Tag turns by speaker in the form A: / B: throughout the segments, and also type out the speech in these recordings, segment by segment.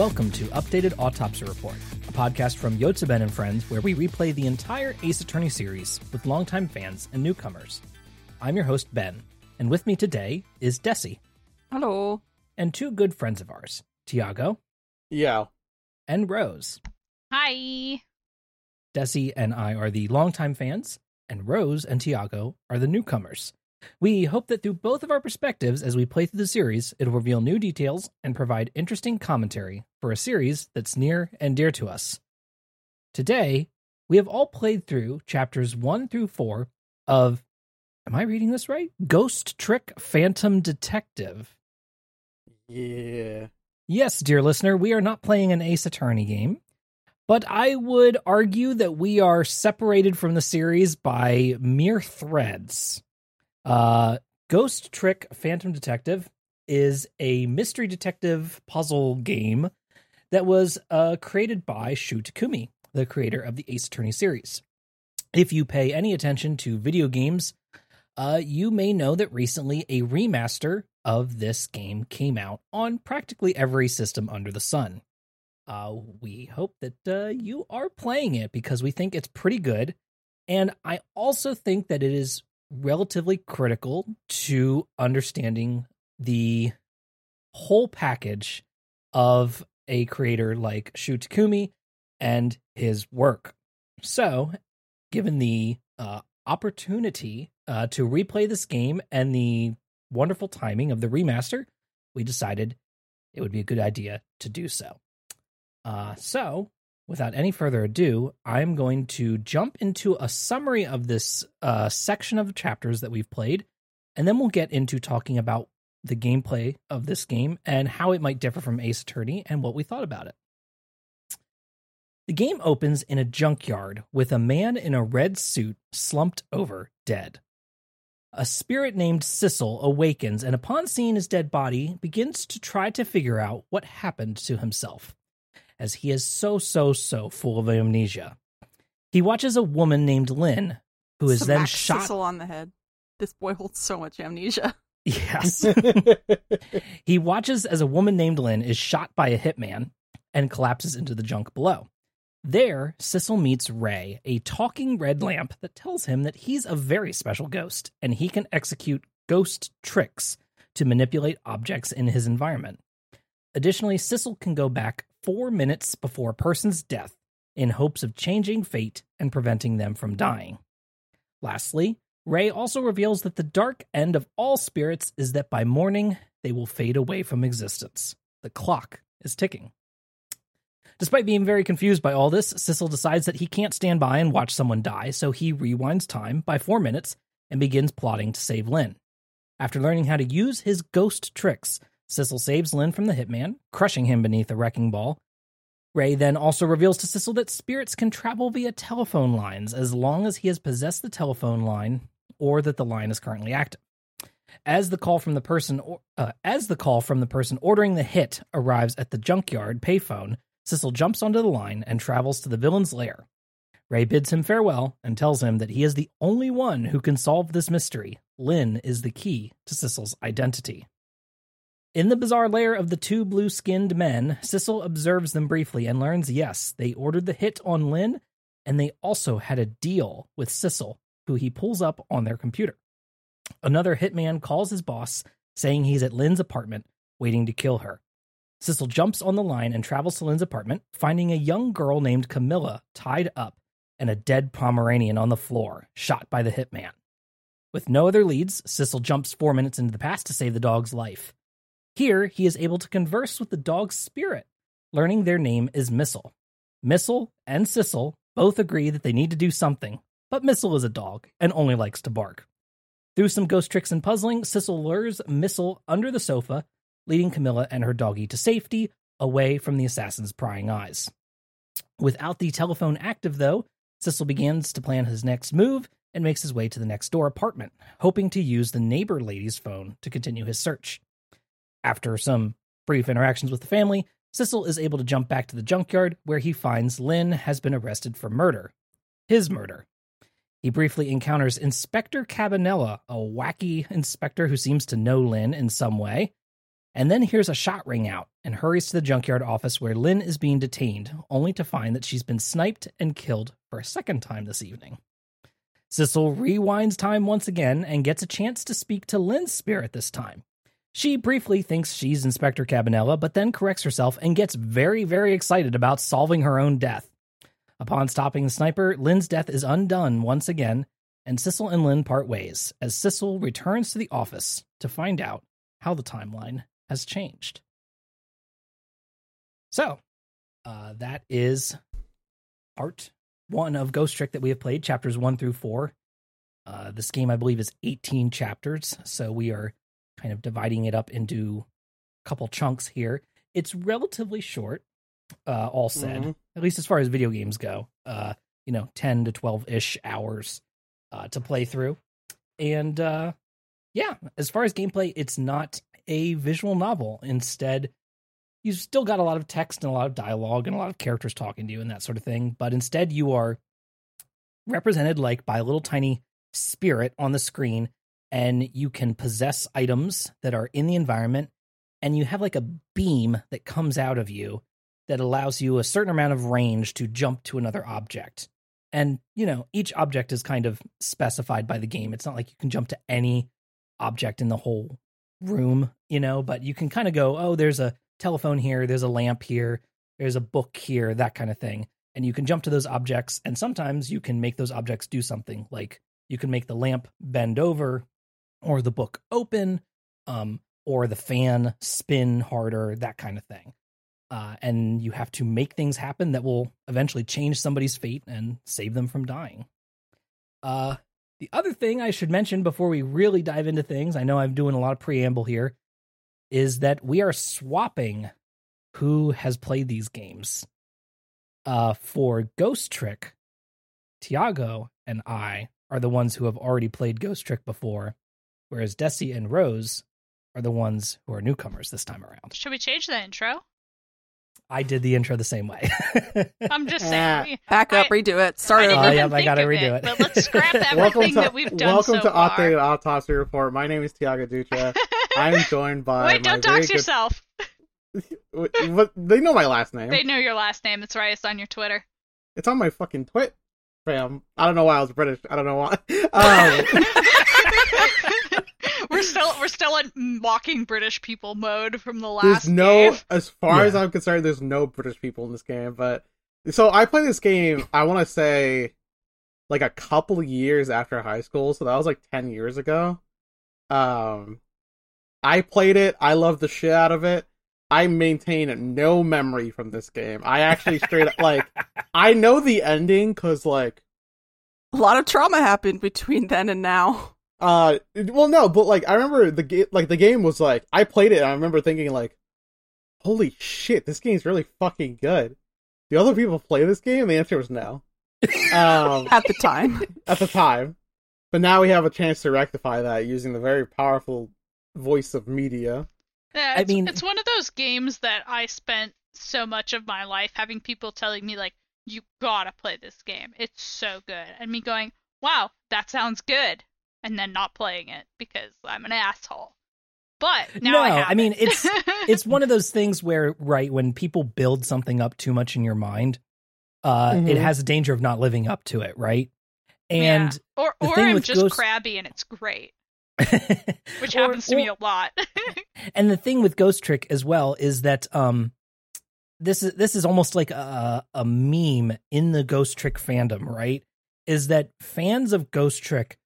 A: and welcome to Updated Autopsy Report, a podcast from Yotsuben and Friends where we replay the entire Ace Attorney series with longtime fans and newcomers. I'm your host, Ben, and with me today is Dessy.
B: Hello.
A: And two good friends of ours, Tiago.
C: Yeah.
A: And Rose.
D: Hi.
A: Dessy and I are the longtime fans, and Rose and Tiago are the newcomers. We hope that through both of our perspectives as we play through the series, it'll reveal new details and provide interesting commentary for a series that's near and dear to us. Today, we have all played through chapters 1 through 4 of Am I reading this right? Ghost Trick Phantom Detective.
C: Yeah.
A: Yes, dear listener, we are not playing an Ace Attorney game, but I would argue that we are separated from the series by mere threads. Uh, Ghost Trick Phantom Detective is a mystery detective puzzle game that was uh, created by Shu Takumi, the creator of the Ace Attorney series. If you pay any attention to video games, uh, you may know that recently a remaster of this game came out on practically every system under the sun. Uh, we hope that uh, you are playing it because we think it's pretty good. And I also think that it is relatively critical to understanding the whole package of a creator like Shu Takumi and his work. So, given the uh, opportunity uh, to replay this game and the wonderful timing of the remaster, we decided it would be a good idea to do so. Uh, so, without any further ado, I'm going to jump into a summary of this uh, section of chapters that we've played, and then we'll get into talking about the gameplay of this game and how it might differ from Ace Attorney and what we thought about it. The game opens in a junkyard with a man in a red suit slumped over, dead. A spirit named Sissel awakens and, upon seeing his dead body, begins to try to figure out what happened to himself as he is so, so, so full of amnesia. He watches a woman named Lynn, who is
B: Smack
A: then shot.
B: Sissel on the head. This boy holds so much amnesia.
A: Yes. he watches as a woman named Lynn is shot by a hitman and collapses into the junk below. There, Sissel meets Ray, a talking red lamp that tells him that he's a very special ghost and he can execute ghost tricks to manipulate objects in his environment. Additionally, Sissel can go back four minutes before a person's death in hopes of changing fate and preventing them from dying. Lastly, Ray also reveals that the dark end of all spirits is that by morning they will fade away from existence. The clock is ticking. Despite being very confused by all this, Sissel decides that he can't stand by and watch someone die, so he rewinds time by four minutes and begins plotting to save Lynn. After learning how to use his ghost tricks, Sissel saves Lynn from the hitman, crushing him beneath a wrecking ball. Ray then also reveals to Sissel that spirits can travel via telephone lines as long as he has possessed the telephone line or that the line is currently active. As the call from the person uh, as the call from the person ordering the hit arrives at the junkyard payphone, Sissel jumps onto the line and travels to the villain's lair. Ray bids him farewell and tells him that he is the only one who can solve this mystery. Lynn is the key to Sissel's identity. In the bizarre lair of the two blue skinned men, Sissel observes them briefly and learns yes, they ordered the hit on Lynn, and they also had a deal with Sissel, who he pulls up on their computer. Another hitman calls his boss, saying he's at Lynn's apartment, waiting to kill her. Sissel jumps on the line and travels to Lynn's apartment, finding a young girl named Camilla tied up and a dead Pomeranian on the floor, shot by the hitman. With no other leads, Sissel jumps four minutes into the past to save the dog's life. Here, he is able to converse with the dog's spirit, learning their name is Missile. Missile and Sissel both agree that they need to do something, but Missile is a dog and only likes to bark. Through some ghost tricks and puzzling, Sissel lures Missile under the sofa, leading Camilla and her doggy to safety, away from the assassin's prying eyes. Without the telephone active, though, Sissel begins to plan his next move and makes his way to the next door apartment, hoping to use the neighbor lady's phone to continue his search. After some brief interactions with the family, Sissel is able to jump back to the junkyard where he finds Lynn has been arrested for murder. His murder. He briefly encounters Inspector Cabanela, a wacky inspector who seems to know Lynn in some way. and then hears a shot ring out and hurries to the junkyard office where Lynn is being detained, only to find that she's been sniped and killed for a second time this evening. Sissel rewinds time once again and gets a chance to speak to Lynn's spirit this time. She briefly thinks she's Inspector Cabanela, but then corrects herself and gets very, very excited about solving her own death. Upon stopping the sniper, Lynn's death is undone once again, and Sissel and Lynn part ways as Sissel returns to the office to find out how the timeline has changed. So, uh, that is part one of Ghost Trick that we have played, chapters one through four. Uh, this game, I believe, is 18 chapters, so we are kind of dividing it up into a couple chunks here. It's relatively short, uh, all said,
C: Mhm.
A: at least as far as video games go. Uh, you know, 10 to 12 ish hours uh, to play through. And uh, yeah, as far as gameplay, it's not a visual novel. Instead, you've still got a lot of text and a lot of dialogue and a lot of characters talking to you and that sort of thing. But instead, you are represented like by a little tiny spirit on the screen, and you can possess items that are in the environment, and you have like a beam that comes out of you that allows you a certain amount of range to jump to another object. And, you know, each object is kind of specified by the game. It's not like you can jump to any object in the whole room, you know, but you can kind of go, oh, there's a telephone here, there's a lamp here, there's a book here, that kind of thing. And you can jump to those objects, and sometimes you can make those objects do something. Like you can make the lamp bend over, or the book open, um, or the fan spin harder, that kind of thing. Uh, and you have to make things happen that will eventually change somebody's fate and save them from dying. Uh, the other thing I should mention before we really dive into things, I know I'm doing a lot of preamble here, is that we are swapping who has played these games. Uh, for Ghost Trick, Tiago and I are the ones who have already played Ghost Trick before, whereas Dessy and Rose are the ones who are newcomers this time around.
D: Should we change the intro?
A: I did the intro the same way.
D: I'm just saying.
B: Back up,
D: I-
B: redo it.
D: I
B: Start
D: didn't
A: Oh,
D: even
A: yeah, I gotta redo it.
D: But let's scrap
C: welcome
D: everything
C: to
D: that we've done
C: welcome
D: so
C: to
D: far.
C: Update Autopsy Report. My name is Tiago Dutra. I'm joined by
D: Wait, don't
C: very
D: dox
C: good.
D: yourself.
C: What, what- they know my last name.
D: They know your last name. That's right. It's on your Twitter.
C: It's on my fucking twit. Fam. I don't know why I was British. I don't know why. Um,
D: we're still in mocking British people mode from the last
C: there's no,
D: game.
C: as far as I'm concerned, there's no British people in this game. But so I played this game. I want to say like a couple years after high school. So that was like ten years ago. Um, I played it. I loved the shit out of it. I maintain no memory from this game. I actually straight up like I know the ending because like
B: A lot of trauma happened between then and now.
C: Uh well no but like I remember the game like the game was like I played it and I remember thinking like holy shit this game's really fucking good. Do other people play this game? The answer was no. Um
B: At the time.
C: at the time. But now we have a chance to rectify that using the very powerful voice of media.
D: Yeah,
A: I mean-
D: it's one of those games that I spent so much of my life having people telling me like, "You gotta play this game. It's so good," and me going, "Wow, that sounds good," and then not playing it because I'm an asshole. But now
A: No,
D: I,
A: I mean,
D: it.
A: it's- it's one of those things where right when people build something up too much in your mind uh it
C: Mhm.
A: has a danger of not living up to it right and
D: or or I'm just
A: Ghost-
D: crabby and it's great, which
A: Or-
D: happens to me a lot.
A: and the thing with ghost trick as well is that um this is this is almost like a a meme in the ghost trick fandom right is that fans of ghost trick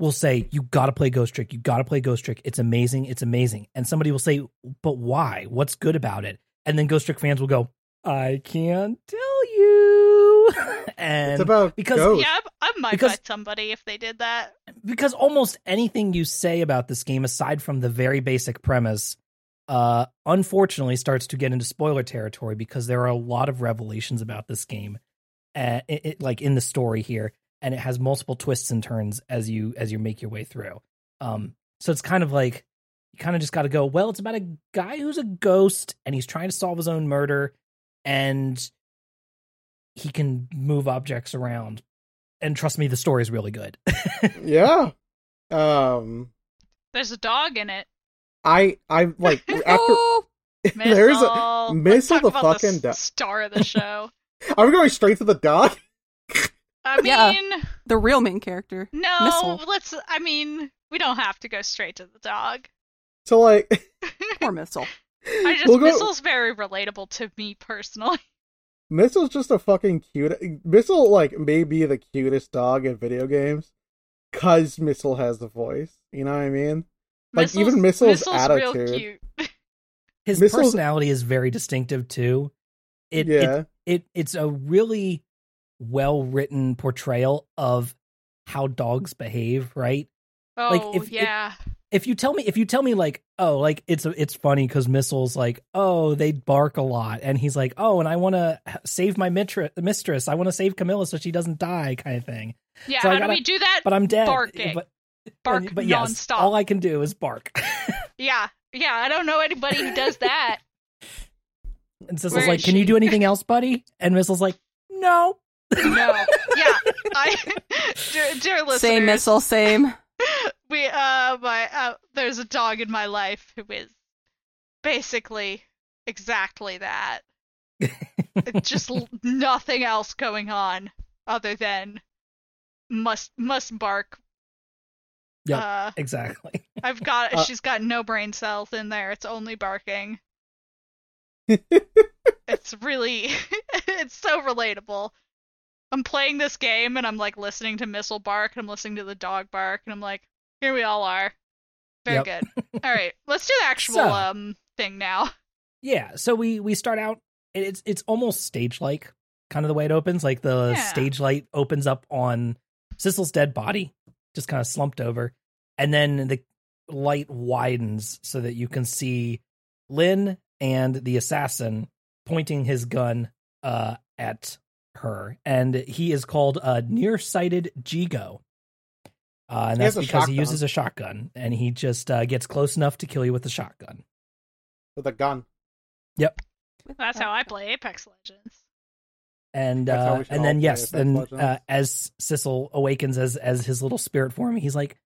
A: will say you got to play ghost trick. You got to play ghost trick. It's amazing. It's amazing. And somebody will say but why? What's good about it? And then ghost trick fans will go i can't tell you. And
C: it's about
A: because-
C: ghosts.
D: yeah, I, I might
A: Because-
D: fight somebody if they did that.
A: because almost anything you say about this game aside from the very basic premise uh unfortunately starts to get into spoiler territory because there are a lot of revelations about this game uh, it, it- like in the story here and it has multiple twists and turns as you as you make your way through um so it's kind of like you kind of just got to go well it's about a guy who's a ghost and he's trying to solve his own murder and he can move objects around and trust me the story is really good
C: Yeah. Um
D: There's a dog in it.
C: I I like after
B: Oh,
C: there's a
D: Missile.
C: Missile
D: Let's
C: the
D: about
C: fucking
D: the
C: do-
D: s- star of the show.
C: are we going straight to the dog?
D: I
B: Yeah.
D: mean,
B: the real main character.
D: no.
B: Missile.
D: Let's. I mean, we don't have to go straight to the dog.
C: So like
B: Poor missile.
D: I just
C: We'll go-
D: Missile's very relatable to me personally.
C: Missile's just a fucking cute. Missile like may be the cutest dog in video games, cause Missile has the voice. You know what I mean? Like, even Missile's
D: real
C: attitude.
D: cute.
A: His
C: Missile's-
A: personality is very distinctive too. It, it it it's a really well written portrayal of how dogs behave, right?
D: Oh
A: Like, if
D: yeah.
A: If you tell me if you tell me like, oh, like it's it's funny cuz Missile's like, "Oh, they bark a lot." And he's like, "Oh, and I want to save my mistress. I want to save Camilla so she doesn't die," kind of thing.
D: yeah,
A: so
D: how
A: gotta-
D: do we do that?
A: But I'm dead.
D: Barking.
A: But,
D: Bark
A: but, but yes,
D: nonstop.
A: all I can do is bark.
D: Yeah. Yeah, I don't know anybody who does that.
A: and
D: Where
A: like, "Can you do anything else, buddy?" And Missile's like, "No."
D: No. Yeah. I dear, dear listeners.
B: Same missile, same.
D: we uh my uh, there's a dog in my life who is basically exactly that just l- nothing else going on other than must must bark
A: Yep.
D: uh
A: exactly.
D: i've got
C: Uh,
D: she's got no brain cells in there it's only barking it's really it's so relatable i'm playing this game and i'm like listening to missile bark and i'm listening to the dog bark and i'm like here we all are very
A: Yep.
D: good all right let's do the actual
A: So-
D: um thing now
A: Yeah, so we we start out and it's it's almost stage like kind of the way it opens. Like the
D: Yeah.
A: stage light opens up on Sissel's dead body, just kind of slumped over, and then the light widens so that you can see Lynn and the assassin pointing his gun uh at her, and he is called uh, nearsighted Jeego. Uh, and that's
C: a
A: because he uses a shotgun, and he just uh, gets close enough to kill you with the shotgun.
C: with a gun. Yep.
D: That's how i play apex legends
A: and uh, and then yes,
C: Apex
A: then
C: Legends.
A: uh, as Sissel awakens as as his little spirit form, he's like,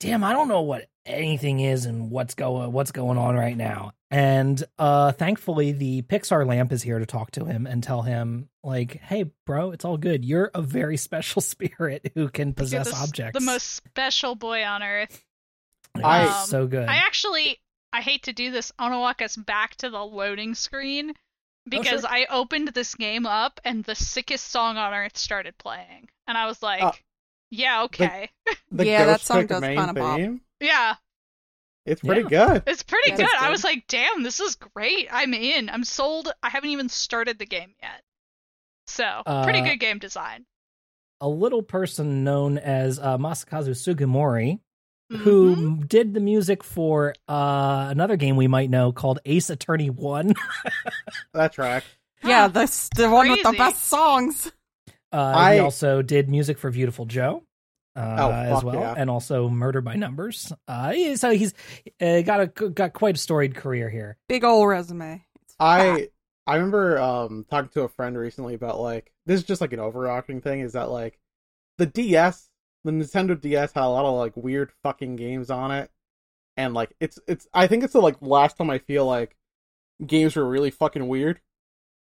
A: "Damn, I don't know what anything is and what's going what's going on right now." And uh, thankfully, the Pixar lamp is here to talk to him and tell him, like, "Hey, bro, it's all good. You're a very special spirit who can possess
D: the,
A: objects."
D: the most special boy on earth
C: I-
D: Um,
A: so good.
D: I actually I hate to do this. I want to walk us back to the loading screen because
A: sure.
D: I opened this game up and the sickest song on earth started playing, and I was like,
C: Uh,
D: "Yeah, okay,
C: The
B: Yeah, that song does kinda bop.
C: theme.
D: yeah,
C: It's pretty
A: Yeah.
C: good.
D: it's pretty
B: Yeah,
D: good."
B: that's
D: I was like, "Damn, this is great. I'm in. I'm sold. I haven't even started the game yet." So pretty
A: Uh,
D: good game design.
A: a little person known as uh, Masakazu Sugimori,
D: Mhm.
A: who did the music for uh, another game we might know called Ace Attorney One.
C: That track.
B: Yeah, the the one with the best songs.
A: Uh,
C: I-
A: He also did music for Beautiful Joe. Uh,
C: Oh,
A: as well,
C: yeah.
A: and also Murder by Numbers. Uh, he- so he's uh, got a got quite a storied career here.
B: Big old resume.
C: I I remember um talking to a friend recently about like this is just like an overarching thing is that like the DS the Nintendo DS had a lot of like weird fucking games on it and like it's it's I think it's the like last time I feel like games were really fucking weird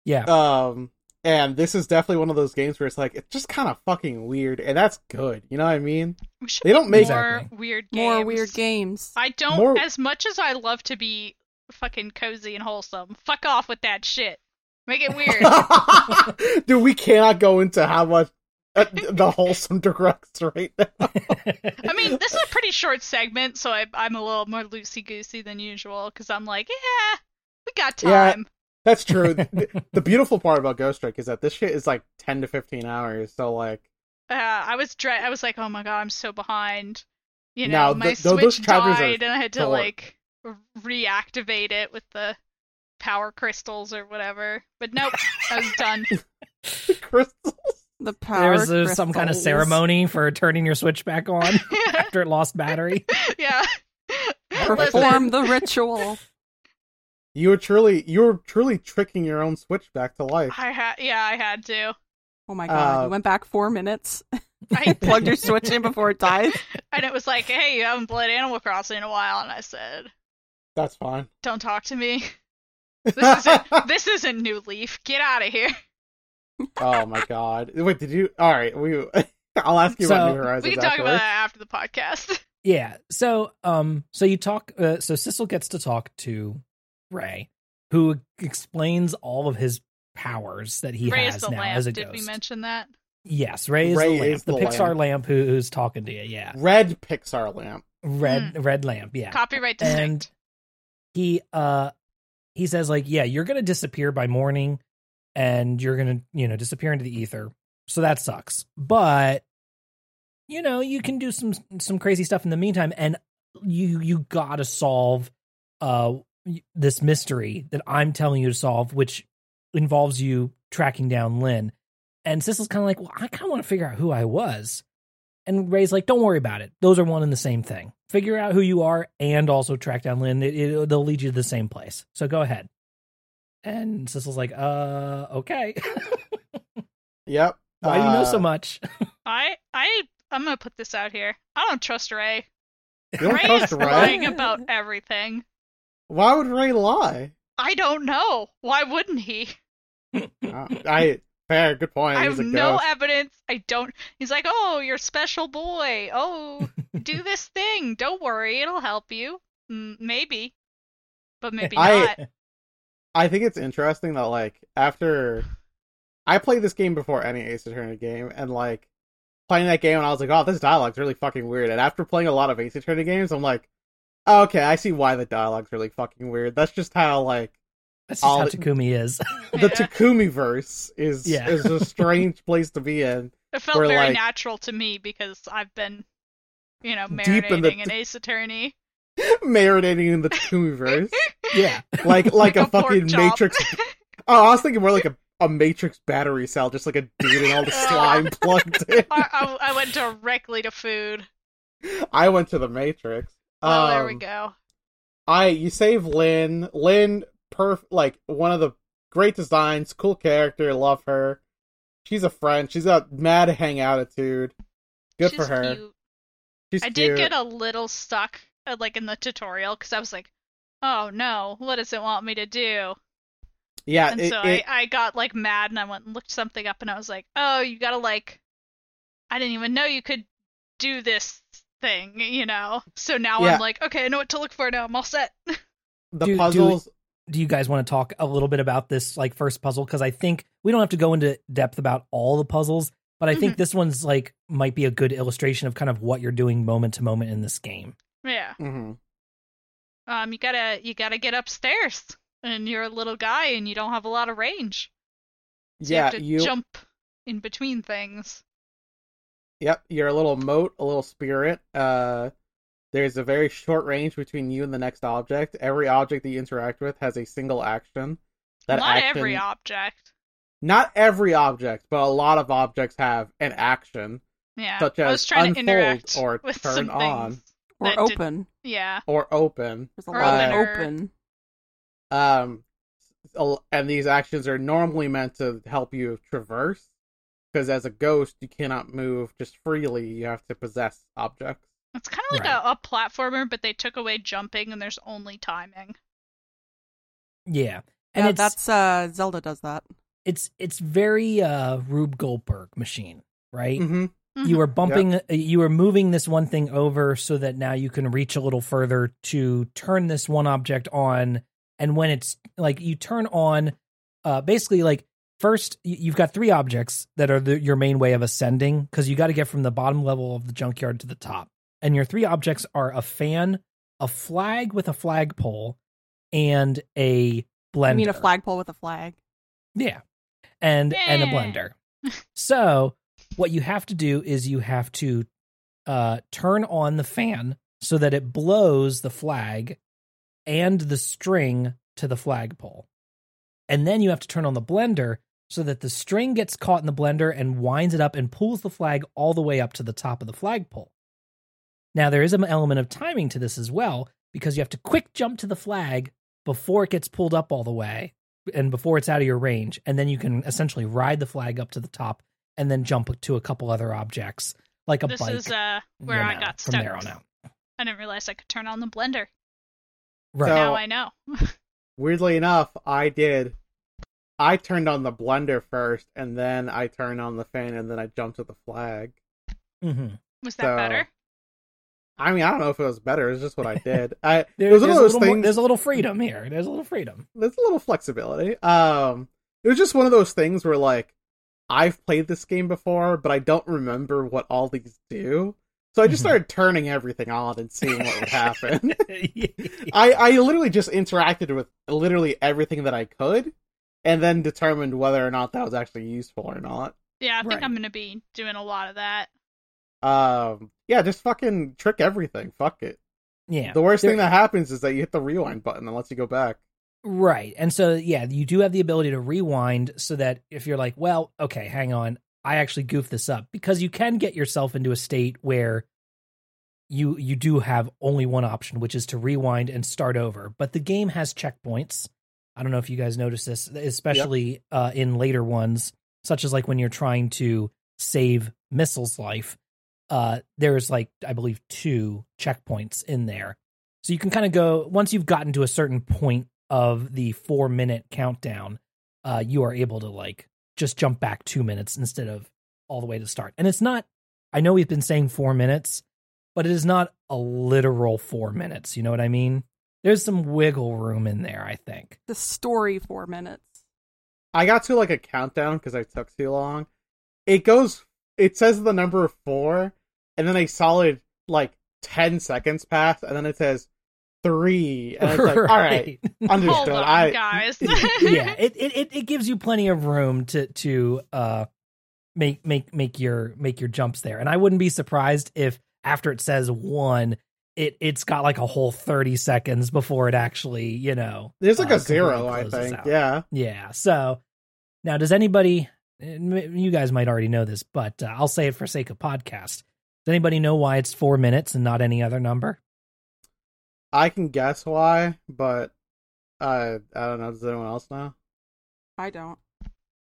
A: Yeah,
C: um and this is definitely one of those games where it's like it's just kind of fucking weird and that's good you know what I mean
D: We
C: they don't make-
D: more
A: Exactly.
D: weird games.
B: more weird games.
D: I don't.
C: More-
D: As much as I love to be fucking cozy and wholesome, fuck off with that shit. Make it weird.
C: dude we cannot go into how much uh, the wholesome directs right now
D: I mean, this is a pretty short segment, so I, I'm a little more loosey goosey than usual because I'm like, yeah, we got
C: Yeah.
D: time.
C: That's true. the, the beautiful part about Ghost Trick is that this shit is like ten to fifteen hours. So like,
D: Uh, I was dre- I was like, oh my god, I'm so behind. You know,
C: Now,
D: my
C: th- th- those
D: Switch died, and I had to
C: short.
D: like reactivate it with the power crystals or whatever. But nope, I was done.
C: crystals.
B: The power.
A: there was uh, some kind of ceremony for turning your Switch back on after it lost battery.
D: yeah.
B: Perform the ritual.
C: You were truly, you were truly tricking your own Switch back to life.
D: I had, yeah, I had to.
B: Oh my god!
C: Uh,
B: you went back four minutes.
D: I
B: Plugged your switch in before it died.
D: and it was like, "Hey, you haven't played Animal Crossing in a while," and I said,
C: That's fine.
D: "Don't talk to me. This isn't this isn't New Leaf. Get out of here."
C: oh my god. Wait, did you? All right, we. I'll ask you
A: So-
C: about New Horizons.
D: We can talk about that after the podcast.
A: Yeah. So, um, so you talk. Uh, so Sissel gets to talk to Ray, who explains all of his powers that he
D: Ray
A: has
D: is the
A: now
D: lamp.
A: as a
D: Did
A: ghost.
D: we mention that?
A: Yes, Ray is
C: Ray
A: the lamp,
C: is
A: the,
C: the
A: Pixar lamp,
C: lamp.
A: who, who's talking to you. Yeah,
C: Red Pixar lamp.
A: red red lamp. Yeah,
D: Copyright
A: and he uh he says like, yeah, you're gonna disappear by morning, and you're gonna you know disappear into the ether. So that sucks, but you know you can do some some crazy stuff in the meantime, and you you gotta solve uh this mystery that I'm telling you to solve, which involves you tracking down Lynn. And Sissel's kind of like, well, I kind of want to figure out who I was. And Ray's like, don't worry about it. Those are one and the same thing. Figure out who you are and also track down Lynn. It, it, they'll lead you to the same place. So go ahead. And Sissel's like, uh, okay.
C: Yep.
A: Why do you know
C: Uh,
A: so much?
D: I I I'm gonna put this out here. I don't trust Ray.
C: You don't
D: Ray
C: trust
D: is
C: Ray?
D: lying about everything.
C: Why would Ray lie?
D: I don't know. Why wouldn't he?
C: Uh, I fair, good point.
D: I
C: He's
D: have no
C: ghost.
D: evidence. I don't. He's like, oh, you're a special boy. Oh, do this thing. Don't worry, it'll help you. Mm, maybe, but maybe
C: I-
D: not.
C: I think it's interesting that like after I played this game before any Ace Attorney game, and like playing that game, and I was like, oh, this dialogue's really fucking weird. And after playing a lot of Ace Attorney games, I'm like, okay, I see why the dialogue's really fucking weird. That's just how like
A: That's just
C: all
A: how
C: the-
A: Takumi is.
C: the Takumi verse is
A: Yeah.
C: is a strange place to be in.
D: It felt
C: We're
D: very
C: like-
D: natural to me because I've been, you know,
C: Deep in
D: marinating
C: the-
D: in Ace Attorney.
C: Marinating in the Takumi verse.
A: yeah.
C: Like like a,
D: pork
C: fucking. Matrix Oh, I was thinking more like a, a Matrix battery cell, just like a dude and all the slime plugged in.
D: I, I, I went directly to food.
C: I went to the Matrix.
D: Oh, there we
C: Um,
D: go.
C: I you save Lynn. Lynn, perf like one of the great designs, cool character, love her. She's a friend. She's got mad hang attitude. Good
D: She's
C: for her.
D: Cute.
C: She's
D: I
C: cute.
D: did get a little stuck, uh, like in the tutorial, because I was like, "Oh no, what does it want me to do?"
C: yeah,
D: And
C: it,
D: so
C: it-
D: I, I got like mad, and I went and looked something up, and I was like, "Oh, you gotta like, I didn't even know you could do this thing, you know." So now
C: Yeah.
D: I'm like, "Okay, I know what to look for now. I'm all set."
C: the
A: do- do-
C: puzzles.
A: do you guys want to talk a little bit about this like first puzzle because i think we don't have to go into depth about all the puzzles but i think this one's like might be a good illustration of kind of what you're doing moment to moment in this game
D: yeah.
C: Mhm.
D: Um, you gotta you gotta get upstairs, and you're a little guy, and you don't have a lot of range. So you
C: Yeah,
D: have to
C: you.
D: jump in between things.
C: Yep, you're a little mote, a little spirit. Uh, there's a very short range between you and the next object. Every object that you interact with has a single action. That
D: Not
C: action,
D: every object.
C: not every object, but a lot of objects have an action
D: Yeah.
C: Such
D: I
C: as
D: was trying to
C: unfold
D: interact
C: or
D: with
C: turn
D: some
C: on.
B: Or
D: that did-
B: open.
D: yeah.
C: or open.
B: There's a
D: Or
B: lot of open.
C: Um, and these actions are normally meant to help you traverse, because as a ghost, you cannot move just freely. You have to possess objects.
D: It's kind of like
A: Right.
D: a, a platformer, but they took away jumping, and there's only timing.
A: yeah and
B: yeah, that's uh Zelda does that.
A: it's it's very uh rube goldberg machine right
C: Mm-hmm.
A: you
D: Mhm.
A: are bumping uh you are moving this one thing over so that now you can reach a little further to turn this one object on and when it's like you turn on uh basically like first you've got three objects that are the, your main way of ascending because you got to get from the bottom level of the junkyard to the top and your three objects are a fan a flag with a flagpole and a blender
B: I mean a flagpole with a flag.
A: yeah. And and a blender. so what you have to do is you have to uh turn on the fan so that it blows the flag and the string to the flagpole. And then you have to turn on the blender so that the string gets caught in the blender and winds it up and pulls the flag all the way up to the top of the flagpole. Now there is an element of timing to this as well because you have to quick jump to the flag before it gets pulled up all the way and before it's out of your range and then you can essentially ride the flag up to the top and then jump to a couple other objects like a
D: this
A: bike.
D: This is uh where
A: you
D: I
A: know,
D: got
A: from
D: stuck.
A: there on out.
D: I didn't realize I could turn on the blender.
A: Right.
C: So-
D: now I know.
C: Weirdly enough, I did. I turned on the blender first, and then I turned on the fan, and then I jumped to the flag.
A: Mm-hmm.
D: Was that
C: So,
D: better?
C: I mean, I don't know if it was better. It's just what I did. I
A: There-
C: it was one
A: there's,
C: of
A: a
C: those
A: little more- there's a little freedom here. There's a little freedom.
C: there's a little flexibility. Um, it was just one of those things where like I've played this game before, but I don't remember what all these do. So I just
A: Mhm.
C: started turning everything on and seeing what would happen. I I literally just interacted with literally everything that I could, and then determined whether or not that was actually useful or not.
D: Yeah, I think
A: Right.
D: I'm gonna be doing a lot of that.
C: Um, yeah, just fucking trick everything. Fuck it.
A: yeah.
C: The worst
A: There-
C: thing that happens is that you hit the rewind button and lets you go back.
A: Right. And so, yeah, you do have the ability to rewind so that if you're like, well, okay, hang on, I actually goofed this up because you can get yourself into a state where you you do have only one option, which is to rewind and start over. But the game has checkpoints. I don't know if you guys notice this, especially uh, in later ones, such as like when you're trying to save Missile's life. Uh, there's like I believe two checkpoints in there, so you can kind of go once you've gotten to a certain point of the four minute countdown. Uh, you are able to like just jump back two minutes instead of all the way to start. And it's not. I know we've been saying four minutes, but it is not a literal four minutes. You know what I mean? There's some wiggle room in there. I think.
B: The story four minutes.
C: I got to like a countdown because I took too long. It goes. It says the number four, and then a solid like ten seconds pass, and then it says three, and it's like, all right, understood.
D: Hold on,
C: I
D: guys.
A: yeah, it, it it it gives you plenty of room to to uh make make make your make your jumps there. And I wouldn't be surprised if after it says one, it it's got like a whole thirty seconds before it actually, you know.
C: there's like
A: uh,
C: a zero, I think.
A: out.
C: Yeah,
A: Yeah. So now, does anybody? You guys might already know this, but uh, I'll say it for sake of podcast. Does anybody know why it's four minutes and not any other number?
C: I can guess why, but uh, I don't know. Does anyone else know?
B: I don't.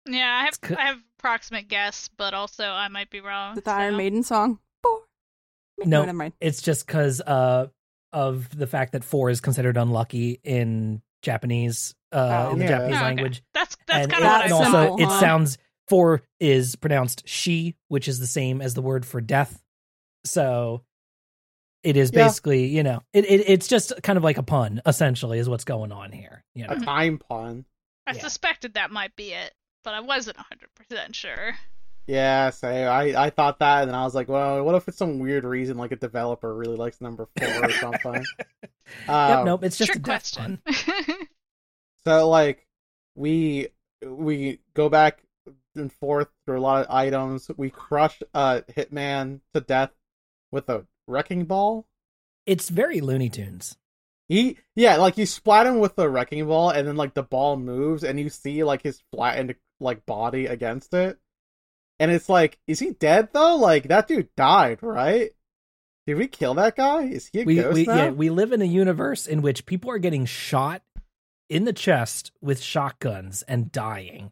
D: yeah, I have
A: It's co-
D: I have approximate guess, but also I might be wrong.
B: Is it the Iron Maiden song? Four.
A: No.
B: never mind.
A: It's just because uh, of the fact that four is considered unlucky in Japanese, uh,
B: Oh.
A: in the
C: Yeah.
A: Japanese
D: Oh, okay.
A: language,
D: That's that's kind of what
A: and
B: That's
A: also
B: simple,
A: it
B: huh?
A: sounds four is pronounced she, which is the same as the word for death. So it is
C: Yeah.
A: basically, you know, it, it it's just kind of like a pun, essentially, is what's going on here. You know,
C: A time pun.
D: I
A: Yeah.
D: suspected that might be it, but I wasn't 100% sure.
C: Yeah, say I I thought that, and then I was like, well, what if it's some weird reason, like a developer really likes number four or something?
A: yep,
C: Um,
A: nope, it's just a
D: Trick
A: death pun.
D: question.
C: So like we we go back and forth through a lot of items. We crush uh Hitman to death with a wrecking ball.
A: It's very Looney Tunes.
C: He yeah, like you splat him with the wrecking ball and then like the ball moves and you see like his flattened like body against it. And it's like, is he dead though? Like that dude died, right? Did we kill that guy? Is he a
A: we,
C: ghost
A: we
C: now?
A: yeah we live in a universe in which people are getting shot in the chest with shotguns and dying.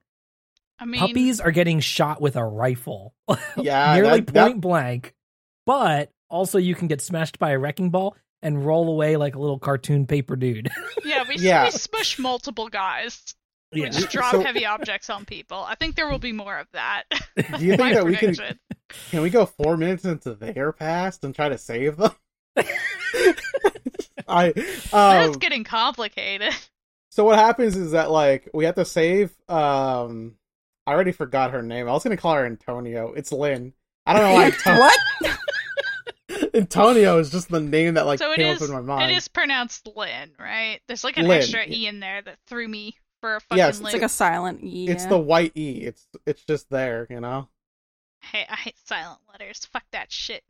D: I mean,
A: Puppies are getting shot with a rifle,
C: Yeah,
A: nearly
C: that- that-
A: point blank. But also, you can get smashed by a wrecking ball and roll away like a little cartoon paper dude.
D: yeah, we,
C: Yeah.
D: we smush multiple guys,
A: yeah.
D: which drop
C: So-
D: heavy objects on people. I think there will be more of that.
C: Do you think
D: My
C: that we can can we go four minutes into their past and try to save them? I
D: That's
C: um
D: getting complicated.
C: so what happens is that like we have to save um I already forgot her name. I was gonna call her Antonio. It's Lynn. I don't know why Anto-
B: what?
C: Antonio is just the name that like
D: so
C: came
D: is.
C: up in my mind.
D: It is pronounced Lynn, right? There's like an
C: Lynn,
D: extra e in there that threw me for a fucking
C: Yes,
B: It's
D: loop.
B: like a silent E.
C: It's the white E. It's it's just there, you know.
D: Hey, I hate silent letters. Fuck that shit.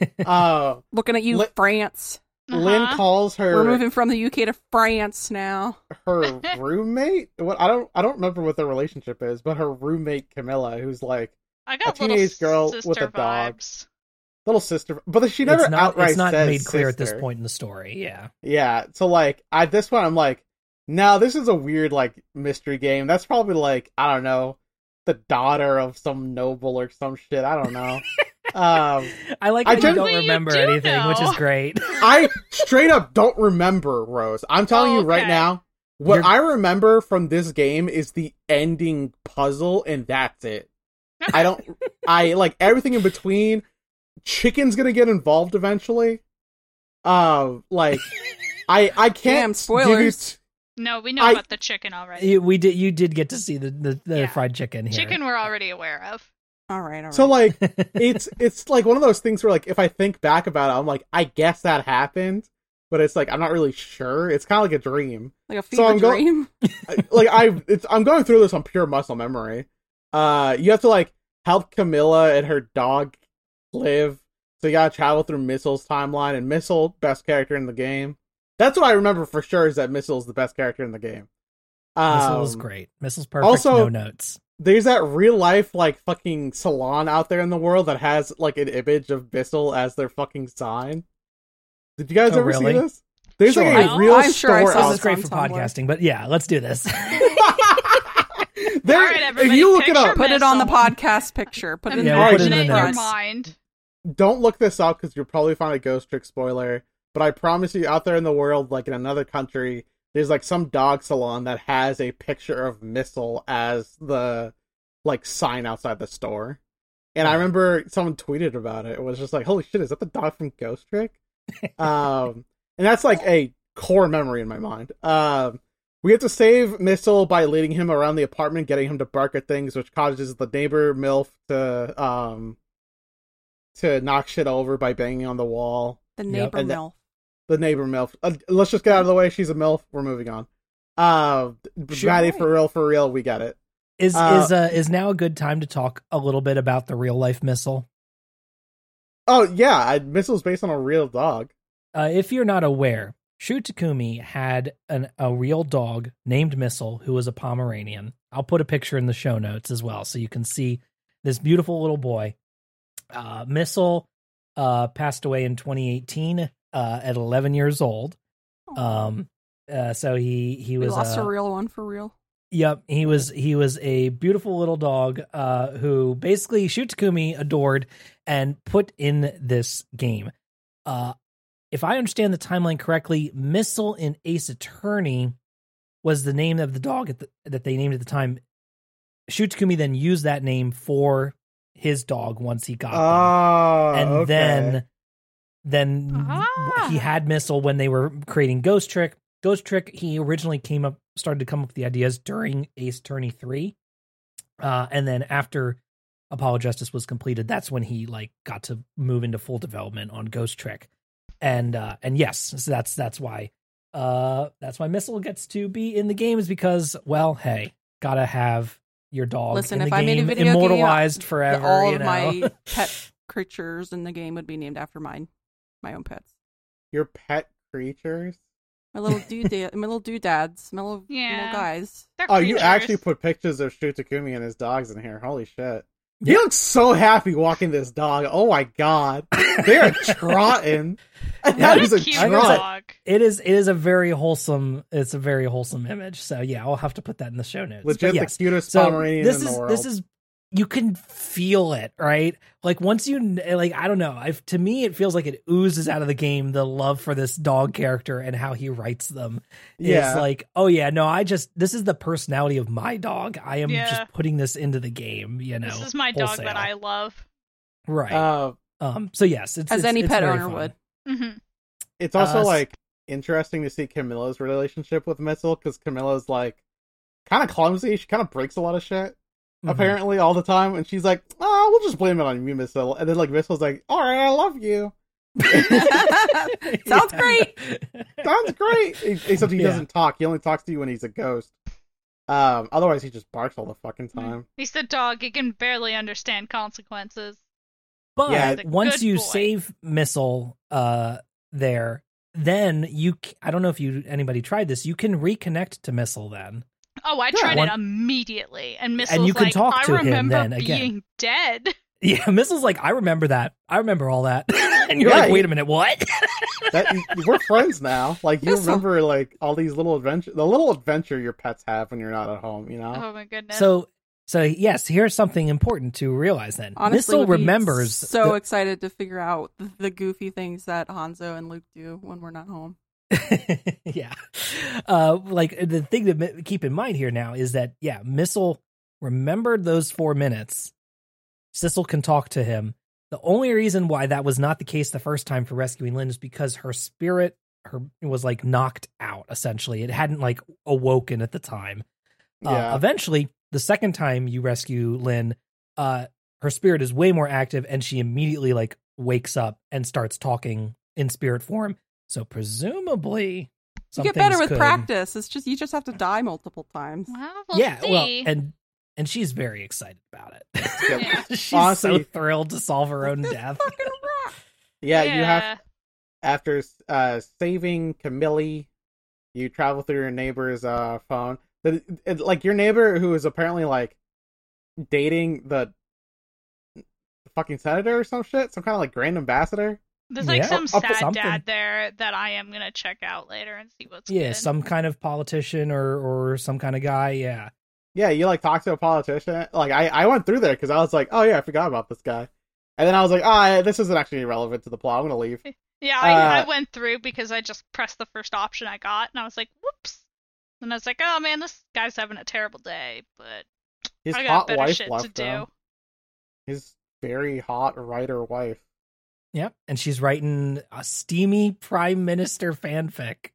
C: Uh
B: Looking at you,
C: Li-
B: France.
C: Lynn
D: Uh-huh.
C: calls her
B: We're moving from the UK to France now.
C: her roommate. What I don't I don't remember what their relationship is, but her roommate Camilla, who's like
D: I got
C: a teenage girl with
D: sister
C: a dog.
D: vibes.
C: little sister, but she never
A: it's not,
C: outright
A: it's not
C: says
A: made clear at this point in the story. Yeah.
C: Yeah, so like at this point, I'm like, now this is a weird like mystery game. That's probably like I don't know, the daughter of some noble or some shit. I don't know. Um,
A: I like
C: I
A: that you don't
D: genuinely- you
A: remember
D: do
A: anything, which is great.
C: I straight up don't remember Rose. I'm telling you right
D: Okay.
C: now, what
A: You're-
C: I remember from this game is the ending puzzle, and that's it. I don't. I like everything in between. Chicken's gonna get involved eventually. Uh, like I I can't
B: Damn,
C: give you
B: spoilers.
C: T-
D: No, we know
C: I-
D: about the chicken already.
A: You, we did. You did get to see the the, the
D: Yeah.
A: fried chicken here.
D: Chicken we're already aware of.
B: All right, all right.
C: so like it's it's like one of those things where like if I think back about it, I'm like I guess that happened, but it's like I'm not really sure. It's kind of like a dream.
B: like a
C: so
B: fever
C: I'm go-
B: dream.
C: Like I it's I'm going through this on pure muscle memory. Uh you have to like help Camilla and her dog live. So you gotta travel through Missile's timeline and Missile, best character in the game. That's what I remember for sure is that Missile's the best character in the game.
A: Missile is
C: Um,
A: great. Missile's perfect.
C: also-
A: no notes.
C: There's that real life like fucking salon out there in the world that has like an image of Missile as their fucking sign. Did you guys
A: Oh,
C: ever
A: really?
C: see this? There's
A: Sure.
C: like a
D: I-
C: real
B: I'm sure I
C: store
B: saw
A: This is great for
B: on Tumblr.
A: podcasting, but yeah, let's do this.
C: there,
D: All right,
C: if you look it up,
B: Put it on the podcast picture. Put it in
A: Yeah,
B: the
A: put it in
D: in your mind.
C: don't look this up because you'll probably find a Ghost Trick spoiler. But I promise you, out there in the world, like in another country, there's like some dog salon that has a picture of Missile as the like sign outside the store. And I remember someone tweeted about it. It was just like, "Holy shit, is that the dog from Ghost Trick?" um, and that's like a core memory in my mind. Um, we have to save Missile by leading him around the apartment, getting him to bark at things, which causes the neighbor MILF to um to knock shit over by banging on the wall.
B: The neighbor
C: And the-
B: milf.
C: The neighbor MILF. Uh, let's just get out of the way. She's a MILF. We're moving on. Uh,
A: Sure.
C: Maddie, for real, for real, we got it.
A: Is
C: Uh,
A: is uh, is now a good time to talk a little bit about the real life missile?
C: Oh yeah, I, Missile's based on a real dog.
A: Uh, if you're not aware, Shu Takumi had an, a real dog named Missile who was a Pomeranian. I'll put a picture in the show notes as well so you can see this beautiful little boy. Uh, Missile uh, passed away in 2018 uh, at 11 years old. Um, uh, so he he
B: we
A: was
B: lost
A: uh,
B: a real one for real.
A: Yep, he was he was a beautiful little dog uh, who basically Shu Takumi adored and put in this game. Uh, if I understand the timeline correctly, Missile in Ace Attorney was the name of the dog at the, that they named at the time. Shu Takumi then used that name for his dog once he got them
C: Oh,
A: and
C: okay.
A: then then
D: Ah.
A: he had missile when they were creating ghost trick. Ghost trick he originally came up started to come up with the ideas during ace attorney 3 uh and then after apollo justice was completed that's when he like got to move into full development on ghost trick. And uh and yes so that's that's why uh that's why missile gets to be in the game is because well hey gotta have your dog
B: Listen,
A: in
B: if I made a video game,
A: immortalized
B: The-
A: forever
B: all
A: you
B: of my pet creatures in the game would be named after mine, my own pets.
C: Your pet creatures.
B: My little doodad, my little doodads, my little, you know,
D: Yeah.
B: guys.
D: They're
C: Oh, you actually put pictures of Shu Takumi and his dogs in here. Holy shit.
A: Yeah.
C: He looks so happy walking this dog. Oh my god. They are trotting. And
A: Yeah,
C: that is a
D: cute
C: trot.
D: dog.
A: it is it is a very wholesome it's a very wholesome image so yeah i'll have to put that in the show notes But
C: Legit
A: yes,
C: the cutest
A: so
C: Pomeranian
A: this
C: in the world.
A: this is you can feel it right like once you like i don't know if to me it feels like it oozes out of the game the love for this dog character and how he writes them
C: yeah.
A: It's like oh yeah no i just this is the personality of my dog i am
D: Yeah.
A: just putting this into the game you know
D: This is my dog that I love.
A: right
C: uh,
A: um so yes it's
B: As
A: it's-
B: any
A: it's
B: pet
A: very
B: owner
A: fun.
B: would.
D: hmm
C: it's also
A: Uh,
C: like interesting to see Camilla's relationship with Missile because Camilla's like kind of clumsy. She kind of breaks a lot of shit.
A: Mhm.
C: apparently all the time, and she's like, "Oh, we'll just blame it on you, Missile." And then like Missile's like, "All right, I love you.
B: Sounds great.
C: Sounds great." Except he
A: Yeah.
C: doesn't talk. He only talks to you when he's a ghost. Um, otherwise he just barks all the fucking time.
D: He's the dog. He can barely understand consequences.
A: But
C: Yeah,
A: once you
D: boy.
A: save missile uh there, then you. I don't know if you anybody tried this. You can reconnect to missile then.
D: Oh, I
C: Yeah.
D: tried
A: One-
D: it immediately, and Missile's
A: you can
D: like,
A: talk
D: I
A: to him
D: remember
A: then again."
D: being dead.
A: Yeah, missile's like I remember that. I remember all that. and you're
C: Yeah,
A: like,
C: he-
A: wait a minute, what?
C: That we're friends now. Like you
B: Missile.
C: remember like all these little adventure, the little adventure your pets have when you're not at home. You know.
D: Oh my goodness.
A: so So yes, here's something important to realize. Then
B: Honestly,
A: Missile
B: be
A: remembers.
B: So
A: the-
B: excited to figure out the, the goofy things that Hanzo and Luke do when we're not home.
A: yeah. Uh, like the thing to keep in mind here now is that yeah, Missile remembered those four minutes. Sissel can talk to him. The only reason why that was not the case the first time for rescuing Lynn is because her spirit her was like knocked out. Essentially, it hadn't like awoken at the time. Uh,
C: Yeah.
A: eventually, the second time you rescue Lynn, uh, her spirit is way more active, and she immediately like wakes up and starts talking in spirit form. So presumably,
B: You get better with
A: could-
B: practice. It's just you just have to die multiple times.
D: Well, we'll
A: yeah,
D: see.
A: well, and and she's very excited about it.
D: Yeah.
A: she's so thrilled to solve her own death.
B: Fucking rock.
C: yeah, you have after uh saving Camille, you travel through your neighbor's uh phone. The, it, like your neighbor who is apparently like dating the fucking senator or some shit, some kind of like grand ambassador.
D: There's like
A: Yeah.
D: some
A: Up
D: sad dad there that I am gonna check out later and see what's
A: Yeah,
D: good.
A: some kind of politician or or some kind of guy. Yeah,
C: Yeah, you like talk to a politician. Like I, I went through there because I was like, oh yeah, I forgot about this guy, and then I was like, ah, this isn't actually relevant to the plot. I'm gonna leave.
D: Yeah, I, I
C: Uh,
D: went through because I just pressed the first option I got, and I was like, whoops. And I was like, oh man, this guy's having a terrible day, but
C: His
D: I got
C: hot
D: better
C: wife
D: shit
C: left
D: to do.
C: him. His very hot writer wife.
A: Yep. And she's writing a steamy prime minister fanfic.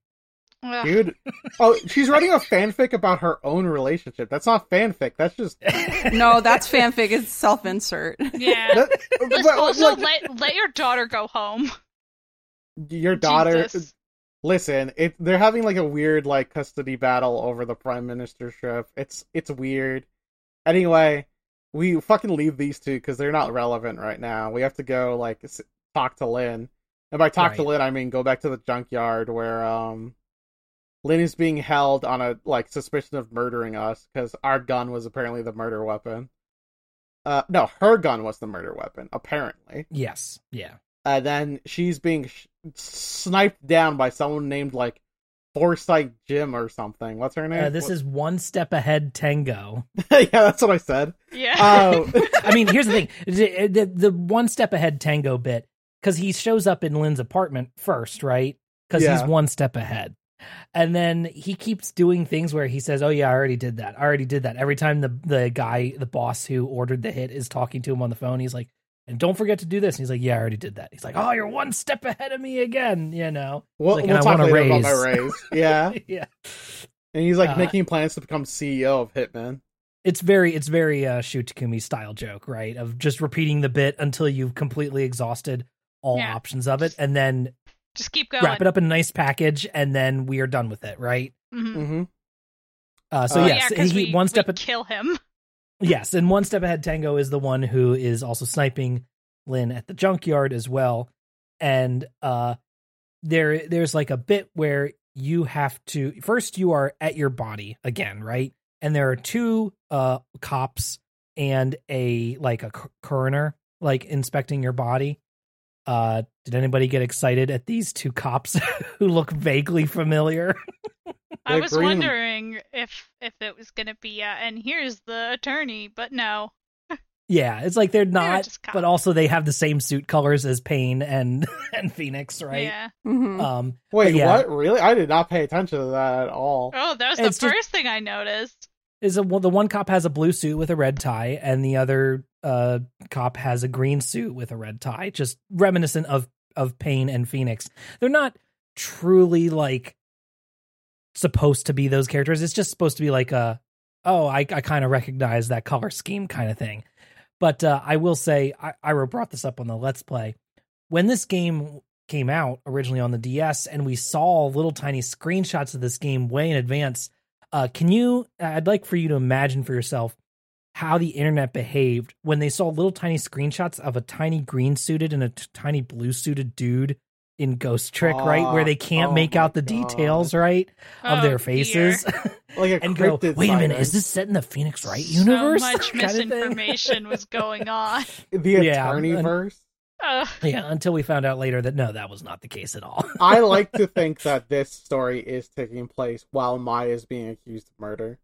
D: Ugh.
C: Dude, oh, she's writing a fanfic about her own relationship. That's not fanfic. That's just
B: No, that's fanfic. It's self-insert.
D: Yeah.
C: that, but,
D: also,
C: like,
D: let let your daughter go home.
C: your daughter.
D: Jesus.
C: Listen, it they're having like a weird like custody battle over the prime ministership. It's it's weird. Anyway, we fucking leave these two because they're not relevant right now. We have to go like s- talk to Lynn, and by talk to
A: Right.
C: Lynn, I mean go back to the junkyard where um Lynn is being held on a like suspicion of murdering us because our gun was apparently the murder weapon. Uh, no, her gun was the murder weapon apparently.
A: yes, yeah.
C: And then she's being sh- sniped down by someone named like Foresight Jim or something. What's her name?
A: Uh, this is one step ahead Tengo.
C: yeah, that's what I said.
D: Yeah.
C: Oh,
A: I mean, here's the thing: the, the, the one step ahead Tengo bit because he shows up in Lynn's apartment first, right? Because
C: Yeah.
A: he's one step ahead, and then he keeps doing things where he says, "Oh yeah, I already did that. I already did that." Every time the the guy, the boss who ordered the hit, is talking to him on the phone, he's like, "And don't forget to do this." And he's like, "Yeah, I already did that." He's like, "Oh, you're one step ahead of me again," you know?
C: we'll,
A: like,
C: we'll talk later about my
A: raise.
C: raise. Yeah,
A: yeah.
C: and he's like
A: Uh,
C: making plans to become CEO of Hitman.
A: it's very it's very uh Shu Takumi style joke, right? Of just repeating the bit until you've completely exhausted all
D: Yeah.
A: options of it, and then
D: Just keep going.
A: wrap it up in a nice package, and then we are done with it, right?
D: Mhm.
C: Mm-hmm.
A: Uh, so
C: Uh,
A: yes,
D: yeah, 'cause
A: he,
D: we,
A: one step
D: we
A: at,
D: kill him.
A: yes, and one step ahead. Tengo is the one who is also sniping Lynn at the junkyard as well, and uh, there there's like a bit where you have to first you are at your body again, right? And there are two uh cops and a like a coroner like inspecting your body. Uh, did anybody get excited at these two cops who look vaguely familiar?
D: I was
C: green.
D: wondering if if it was gonna be uh, and here's the attorney, but no.
A: Yeah, it's like they're not,
D: just
A: but also they have the same suit colors as Payne and and Phoenix, right?
D: Yeah.
B: Mhm.
A: Um,
C: Wait,
A: yeah.
C: what? Really? I did not pay attention to that at all.
D: Oh, that was the
A: It's just-
D: first thing I noticed.
A: Is a, well, the one cop has a blue suit with a red tie, and the other uh cop has a green suit with a red tie, just reminiscent of of Payne and Phoenix. They're not truly like supposed to be those characters. It's just supposed to be like a oh, I I kind of recognize that color scheme kind of thing. But uh, I will say, I, brought this up on the Let's Play. When this game came out originally on the DS, and we saw little tiny screenshots of this game way in advance, uh, can you? I'd like for you to imagine for yourself how the internet behaved when they saw little tiny screenshots of a tiny green suited and a t- tiny blue suited dude in Ghost Trick, right? Where they can't
C: Oh
A: make out the
C: God.
A: details, right, of
D: Oh,
A: their faces,
C: Like a
A: and go,
C: cryptid
A: "Wait a minute, is this set in the Phoenix Wright universe?"
D: So much
A: kind of thing.
D: misinformation was going on.
C: the attorney
A: and-
C: verse?
D: Ugh.
A: Yeah, until we found out later that no, that was not the case at all.
C: I like to think that this story is taking place while Maya is being accused of murder.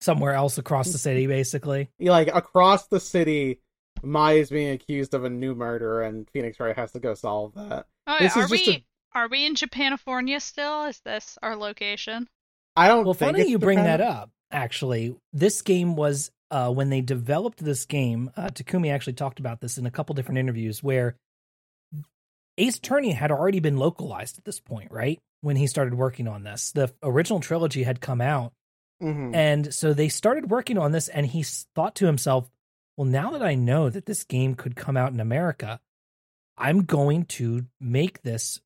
A: somewhere else across the city, basically.
C: like across the city, Maya's being accused of a new murder, and Phoenix Wright has to go solve that.
D: Oh,
C: This
D: are
C: is just
D: we
C: a-
D: are we in Japanifornia still? Is this our location?
C: I don't.
A: Well,
C: think
A: funny
C: it's
A: you bring
C: Japan.
A: that up. Actually, this game was uh, when they developed this game. Uh, Takumi actually talked about this in a couple different interviews, where Ace Attorney had already been localized at this point, right? When he started working on this, the original trilogy had come out,
C: Mhm.
A: and so they started working on this, and he thought to himself, "Well, now that I know that this game could come out in America, I'm going to make this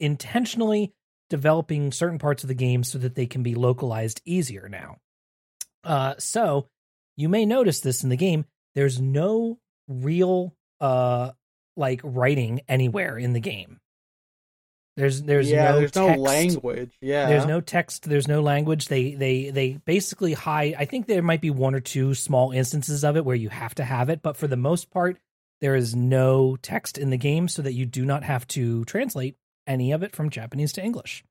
A: intentionally developing certain parts of the game so that they can be localized easier now. Uh, so you may notice this in the game. There's no real uh like writing anywhere in the game. There's there's
C: yeah,
A: no
C: there's
A: text.
C: no language. Yeah,
A: There's no text. There's no language. They they they basically hide. I think there might be one or two small instances of it where you have to have it, but for the most part, there is no text in the game, so that you do not have to translate any of it from Japanese to English.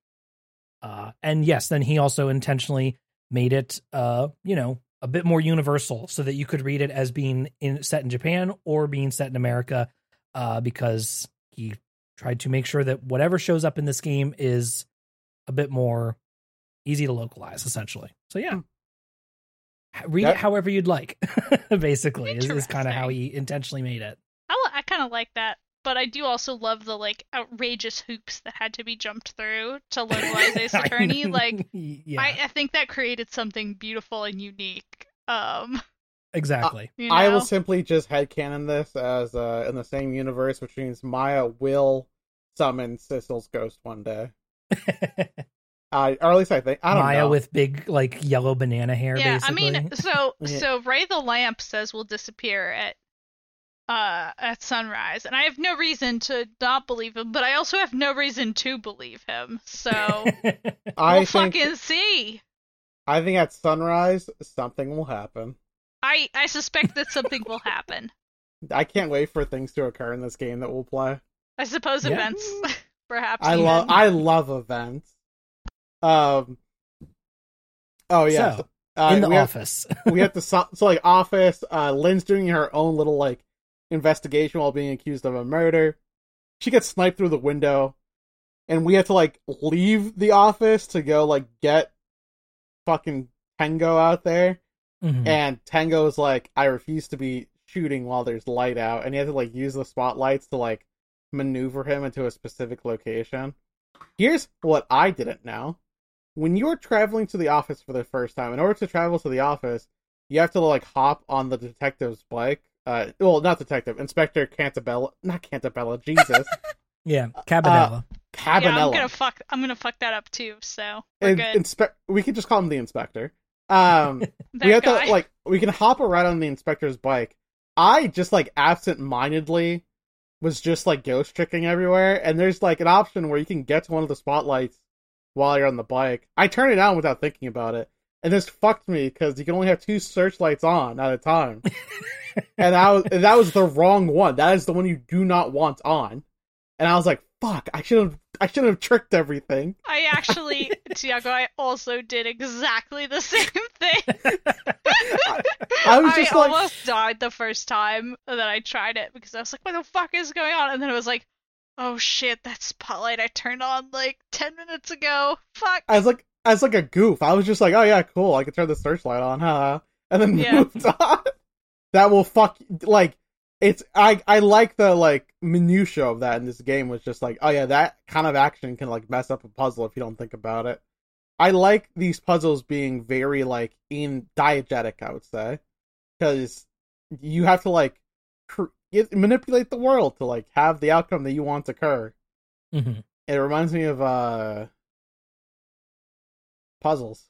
A: Uh, and yes, then he also intentionally made it, uh, you know, a bit more universal, so that you could read it as being in set in Japan or being set in America, uh, because he tried to make sure that whatever shows up in this game is a bit more easy to localize, essentially. So yeah, read
C: That-
A: it however you'd like. basically, is, is kind of how he intentionally made it.
D: I, li- I kind of like that, but I do also love the like outrageous hoops that had to be jumped through to localize Ace Attorney. like,
A: yeah,
D: I, I think that created something beautiful and unique. Um,
A: exactly.
D: you know?
C: I will simply just headcanon this as uh, in the same universe, which means Maya will summon Sissel's ghost one day. Uh, or at least I think. I don't know.
A: Maya
C: know.
A: with big like yellow banana hair.
D: yeah,
A: basically.
D: I mean, so
C: Yeah.
D: so Ray the Lamp says will disappear at uh at sunrise, and I have no reason to not believe him, but I also have no reason to believe him. So
C: I
D: we'll
C: think.
D: fucking see.
C: I think at sunrise something will happen.
D: I I suspect that something will happen.
C: I can't wait for things to occur in this game that we'll play.
D: I suppose
A: Yeah.
D: events, perhaps.
C: I love. I love events. Um. Oh yeah.
A: So,
C: uh,
A: in the
C: we have-
A: office.
C: we have to so, so like office uh lynn's doing her own little like investigation while being accused of a murder. She gets sniped through the window. And we have to like leave the office to go like get fucking Tengo out there.
A: Mhm.
C: and is like i refuse to be shooting while there's light out. And you have to like use the spotlights to like maneuver him into a specific location. Here's what i didn't know. When you're traveling to the office for the first time in order to travel to the office you have to like hop on the detective's bike uh well not detective inspector cantabella not cantabella jesus
A: yeah, Cabanela.
C: cabanela
D: Yeah, I'm gonna fuck. I'm gonna fuck that up too. So we're
C: In-
D: good.
C: inspe- we can just call him the inspector um we have
D: guy.
C: to like we can hop around on the inspector's bike. I just like absent-mindedly was just like ghost tricking everywhere, and there's like an option where you can get to one of the spotlights while you're on the bike. I turned it on without thinking about it, and this fucked me because you can only have two searchlights on at a time, and I was and that was the wrong one. That is the one you do not want on, and I was like, "Fuck! I should have I should have tricked everything."
D: I actually, Tiago, I also did exactly the same thing.
C: I was just like-
D: almost died the first time that I tried it because I was like, "What the fuck is going on?" And then it was like, "Oh shit, that spotlight I turned on like ten minutes ago. Fuck."
C: I was like as like a goof. I was just like, oh yeah, cool. I can turn the searchlight on, huh? And then
D: Yeah.
C: moved on. that will fuck like it's I I like the like minutia of that in this game was just like, oh yeah, that kind of action can like mess up a puzzle if you don't think about it. I like these puzzles being very like in diegetic, I would say, because you have to like cr- it- manipulate the world to like have the outcome that you want to occur.
A: Mhm.
C: It reminds me of uh puzzles.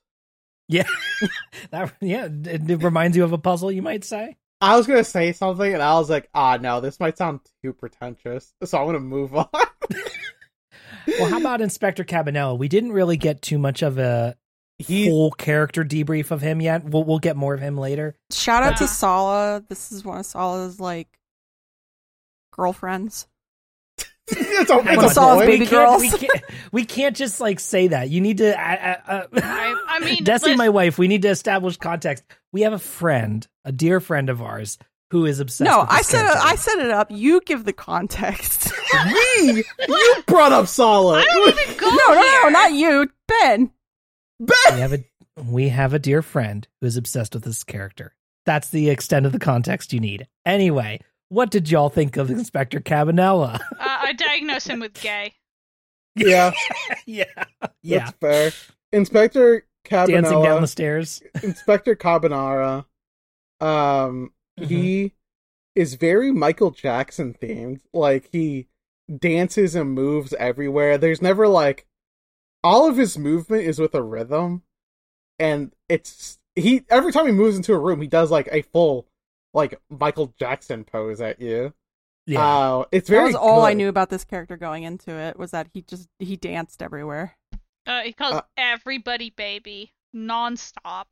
A: Yeah, that yeah, it, it reminds you of a puzzle, you might say.
C: I was gonna say something and I was like, ah no, this might sound too pretentious. So I'm gonna move on.
A: Well, how about Inspector Cabanela? We didn't really get too much of a
C: he
A: full character debrief of him yet. We'll we'll get more of him later.
B: Shout out
D: Yeah.
B: to Sala. This is one of Sala's like girlfriends.
C: It's a,
A: Hang
C: it's
A: on.
C: a
B: Solve
C: boy.
B: baby
A: we can't. We can't, we can't just like say that. You need to. Uh, uh,
D: I, I mean, Dessy,
A: my wife, we need to establish context. We have a friend, a dear friend of ours, who is obsessed.
B: No,
A: with this
B: I set it.
A: character.
B: I set it up. You give the context.
C: Me? You brought up Solid.
D: I don't even go
B: no, no, no, not you, Ben. Ben.
A: we have a we have a dear friend who is obsessed with this character. That's the extent of the context you need. Anyway, what did y'all think of Inspector Cabanela?
D: Uh, I diagnosed him with gay.
C: yeah,
A: yeah, yeah,
C: that's fair. Inspector Cabanela.
A: dancing down the stairs.
C: Inspector Cabanara, um,
A: Mhm.
C: he is very Michael Jackson themed. Like he dances and moves everywhere. There's never like all of his movement is with a rhythm, and it's he every time he moves into a room, he does like a full like Michael Jackson pose at you.
A: Yeah,
C: Uh, it's
B: That
C: very
B: was all I knew about this character going into it. Was that he just he danced everywhere.
D: Uh, he calls
C: Uh,
D: everybody baby nonstop.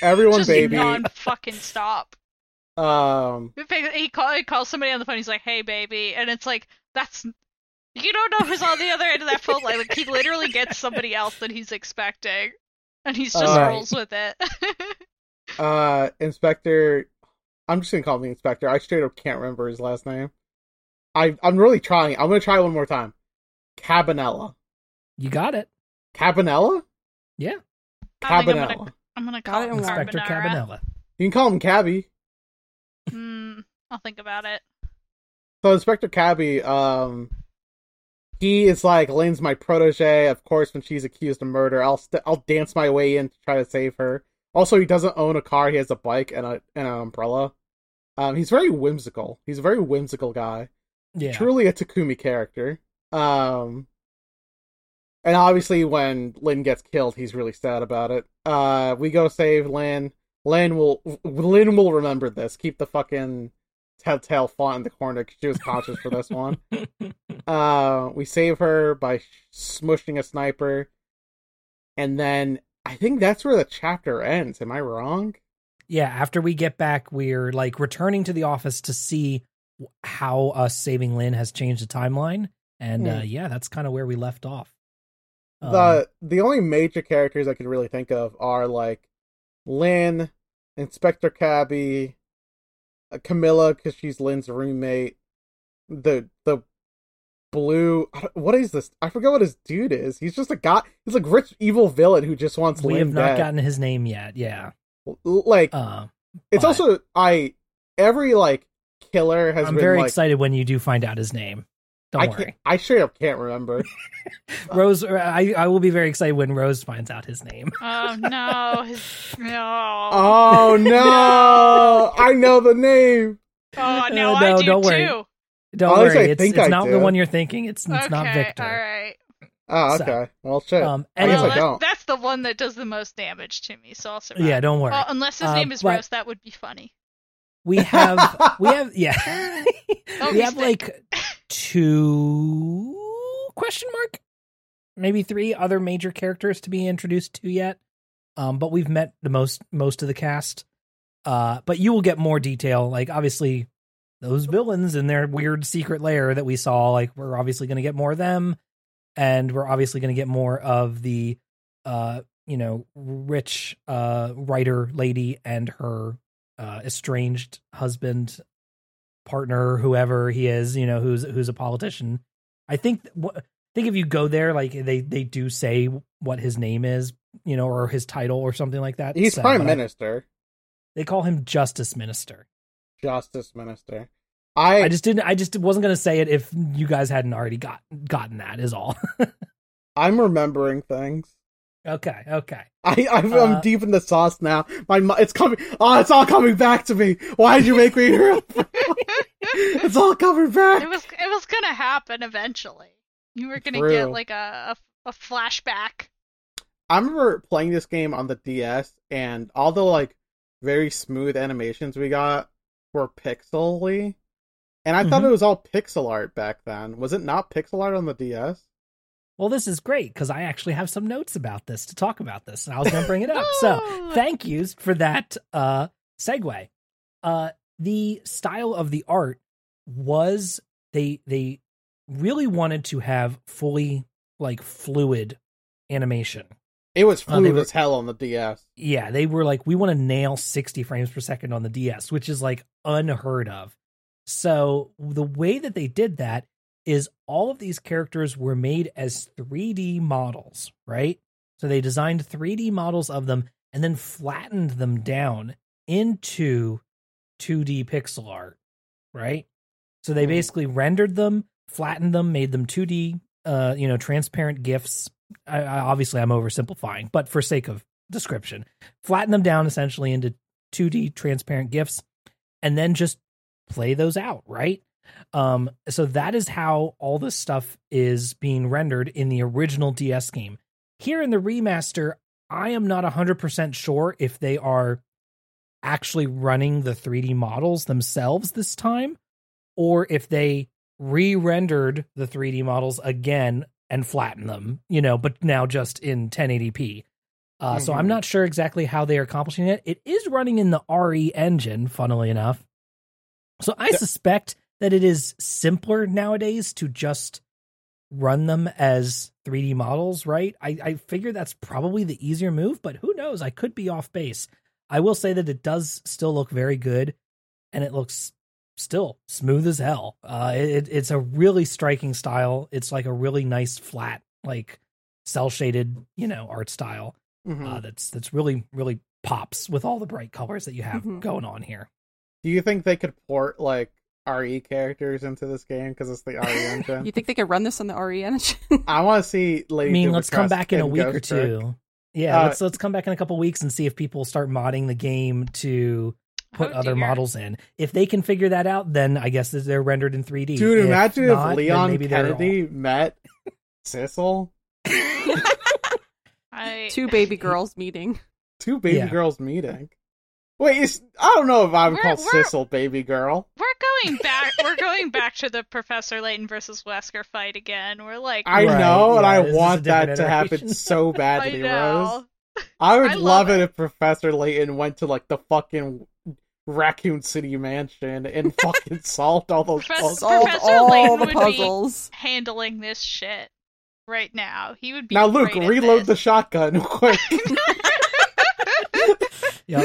C: Everyone,
D: Just
C: baby.
D: non fucking stop.
C: Um,
D: He, call, he calls somebody on the phone. He's like, "Hey, baby," and it's like that's you don't know who's on the other end of that phone line. Like he literally gets somebody else that he's expecting, and he just
C: Alright.
D: rolls with it.
C: uh, Inspector. I'm just gonna call him the Inspector. I straight up can't remember his last name. I I'm really trying. I'm gonna try one more time. Cabanela.
A: you got it.
C: Cabanela.
A: Yeah,
D: I think I'm gonna,
C: Cabanela.
D: I'm gonna call
B: it
D: him.
A: Inspector Cabanela.
C: You can call him Cabby.
D: Hmm, I'll think about it.
C: So Inspector Cabby, um, he is like Lynn's my protege. Of course, when she's accused of murder, I'll st- I'll dance my way in to try to save her. Also, he doesn't own a car; he has a bike and a and an umbrella. Um, he's very whimsical. He's a very whimsical guy.
A: Yeah,
C: Truly a Takumi character. Um, and obviously, when Lynn gets killed, he's really sad about it. Uh, we go save Lynn. Lynn will Lynn will remember this. Keep the fucking telltale font in the corner because she was conscious for this one. Uh, we save her by smushing a sniper, and then I think that's where the chapter ends. Am I wrong?
A: yeah. After we get back, we're like returning to the office to see how us saving Lynn has changed the timeline, and uh,
C: Hmm.
A: yeah, that's kind of where we left off. Um,
C: the the only major characters I can really think of are like Lynn, Inspector Cabby, uh, Kamila because she's Lynn's roommate. The the blue what is this? I forget what his dude is. He's just a guy. He's like rich evil villain who just wants
A: we
C: Lynn
A: have not
C: dead.
A: gotten his name yet. Yeah,
C: like
A: uh,
C: it's
A: but-
C: also I every like killer has
A: I'm
C: been
A: very
C: like
A: excited when you do find out his name. Don't
C: I
A: worry.
C: I straight up can't remember.
A: Rose, I, I will be very excited when Rose finds out his name.
D: Oh no, his, no.
C: oh no! I know the name.
D: Oh no,
A: Uh,
D: I do
A: don't worry.
D: Too.
A: Don't
C: Honestly, I
A: worry, it's,
C: think
A: it's
C: I
A: not the one you're thinking. It's it's
D: okay,
A: not Victor.
D: all right.
C: Oh,
A: So,
C: okay. well, shit.
A: Um,
C: I guess
D: well,
C: I
D: that-
C: don't.
D: that's the one that does the most damage to me, so I'll survive.
A: Yeah, don't worry.
D: Well, unless his
A: Uh,
D: name is
A: but-
D: Rose, that would be funny.
A: we have we have yeah we
D: we
A: have
D: stink.
A: like two question mark maybe three other major characters to be introduced to yet um but we've met the most most of the cast uh but you will get more detail like obviously those villains in their weird secret lair that we saw like we're obviously going to get more of them and we're obviously going to get more of the uh you know rich uh writer lady and her uh estranged husband partner whoever he is you know who's who's a politician. I think wh- I think if you go there like they they do say what his name is you know or his title or something like that.
C: He's
A: So,
C: prime
A: but I-
C: minister,
A: they call him justice minister
C: justice minister. I,
A: i just didn't i just wasn't going to say it if you guys hadn't already got gotten that is all
C: I'm remembering things.
A: okay okay
C: I, I'm,
A: Uh,
C: I'm deep in the sauce now. My, it's coming. Oh, it's all coming back to me. Why did you make me? it's all coming back.
D: It was it was gonna happen eventually. You were gonna
C: True.
D: get like a, a a flashback.
C: I remember playing this game on the DS, and all the like very smooth animations we got were pixely, and I thought
A: Mhm.
C: it was all pixel art back then. Was it not pixel art on the DS?
A: well this is great because i actually have some notes about this to talk about this and i was going to bring it up so
D: Oh.
A: thank yous for that uh segue uh the style of the art was they they really wanted to have fully like fluid animation.
C: It was
A: they
C: fluid
A: were-
C: as hell on the DS.
A: Yeah, they were like, we want to nail 60 frames per second on the DS, which is like unheard of. So the way that they did that is all of these characters were made as 3D models, right? So they designed 3D models of them and then flattened them down into 2D pixel art, right? So they
C: Mhm.
A: basically rendered them, flattened them, made them 2D, uh, you know, transparent GIFs. I, I, obviously, I'm oversimplifying, but for sake of description, flatten them down essentially into 2D transparent GIFs, and then just play those out, right? Um, so that is how all this stuff is being rendered in the original DS game. Here in the remaster, I am not 100% sure if they are actually running the 3D models themselves this time or if they re-rendered the 3D models again and flattened them, you know, but now just in 1080p. Uh, So I'm
C: Mhm.
A: not sure exactly how they are accomplishing it. It is running in the RE engine, funnily enough. So I
C: Yeah.
A: suspect that it is simpler nowadays to just run them as 3D models, right? I, I figure that's probably the easier move, but who knows? I could be off base. I will say that it does still look very good and it looks still smooth as hell. Uh, it, it's a really striking style. It's like a really nice flat, like cell shaded, you know, art style.
C: Mhm.
A: Uh, that's that's really really pops with all the bright colors that you have
B: Mhm.
A: going on here.
C: Do you think they could port like RE characters into this game because it's the RE engine?
B: You think they could run this on the RE engine?
C: I want to see Lady
A: I mean, let's come back in a
C: and
A: week or
C: Ghost Trick.
A: two. Yeah,
C: Uh,
A: let's let's come back in a couple weeks and see if people start modding the game to put
D: Oh,
A: other
D: dear.
A: models in. If they can figure that out, then I guess they're rendered in 3D.
C: Dude,
A: If
C: imagine
A: not,
C: if Leon
A: maybe
C: Kennedy met Sissel.
D: I
B: Two baby girls meeting.
C: Two baby
A: Yeah.
C: girls meeting. Wait, it's, I don't know if I would
D: We're-
C: call
D: we're-
C: Sissel baby girl.
D: we're going back. we're going back to the Professor Layton versus Wesker fight again. We're like,
C: I
A: Right,
C: know, and I
A: this is a
C: want that
A: different
C: to happen
A: iteration.
C: so
D: I
C: badly, Rose. I would
D: I
C: love,
D: love
C: it
D: it.
C: if Professor Layton went to like the fucking Raccoon City mansion and fucking solved all those
D: Professor-
C: puzzles.
B: Solved
D: Professor
B: all
D: Layton
B: the
D: would be-
B: puzzles.
D: handling this shit right now. He would be
C: Now, Luke,
D: great at
C: reload the shotgun quick.
A: Yep.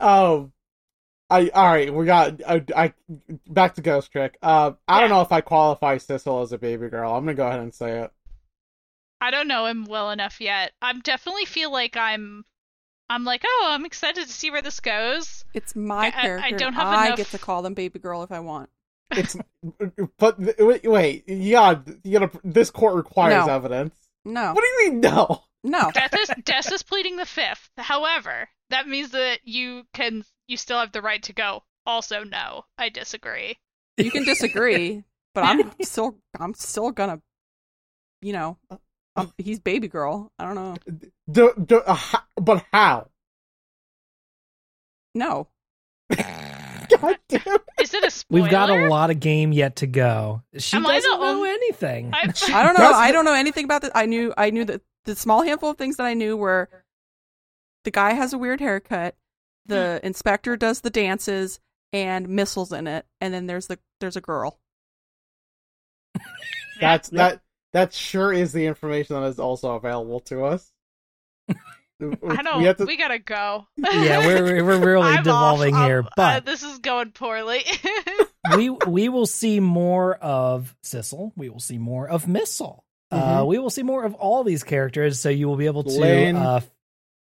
C: um, I all right. We got I, I back to Ghost Trick. Uh, I don't know if I qualify Sissel as a baby girl. I'm gonna go ahead and say it.
D: I don't know him well enough yet. I definitely feel like I'm I'm like, oh, I'm excited to see where this goes.
B: It's my
D: I- I
B: character.
D: don't have
B: I
D: enough-
B: get to call them baby girl if I want.
C: It's but wait, wait, yeah, you gotta. This court requires
B: No.
C: evidence.
B: No,
C: What do you mean no?
B: no.
D: Death is Death is pleading the fifth. However, that means that you can you still have the right to go. Also, no, I disagree.
B: You can disagree, but I'm still, I'm still gonna, you know, um, he's baby girl. I don't know.
C: Do, do, uh, ho- but how?
B: No,
C: God damn.
D: Is it a spoiler?
A: We've got a lot of game yet to go. She
D: Am I
A: doesn't
D: the
A: know
D: only-
A: anything.
D: I,
B: I don't know. I don't know anything about this. I knew, I knew that the small handful of things that I knew were the guy has a weird haircut, the hmm. inspector does the dances, and missiles in it, and then there's the there's a girl.
C: That's that. That sure is the information that is also available to us.
D: I don't.
C: We
D: We,
C: have to.
D: gotta go.
A: yeah, we're we're really devolving
D: off.
A: here,
D: uh,
A: but
D: this is going poorly.
A: we we will see more of Sissel. We will see more of Missile. Uh,
C: Mhm.
A: we will see more of all these characters, so you will be able to.
C: Lynn.
A: Uh,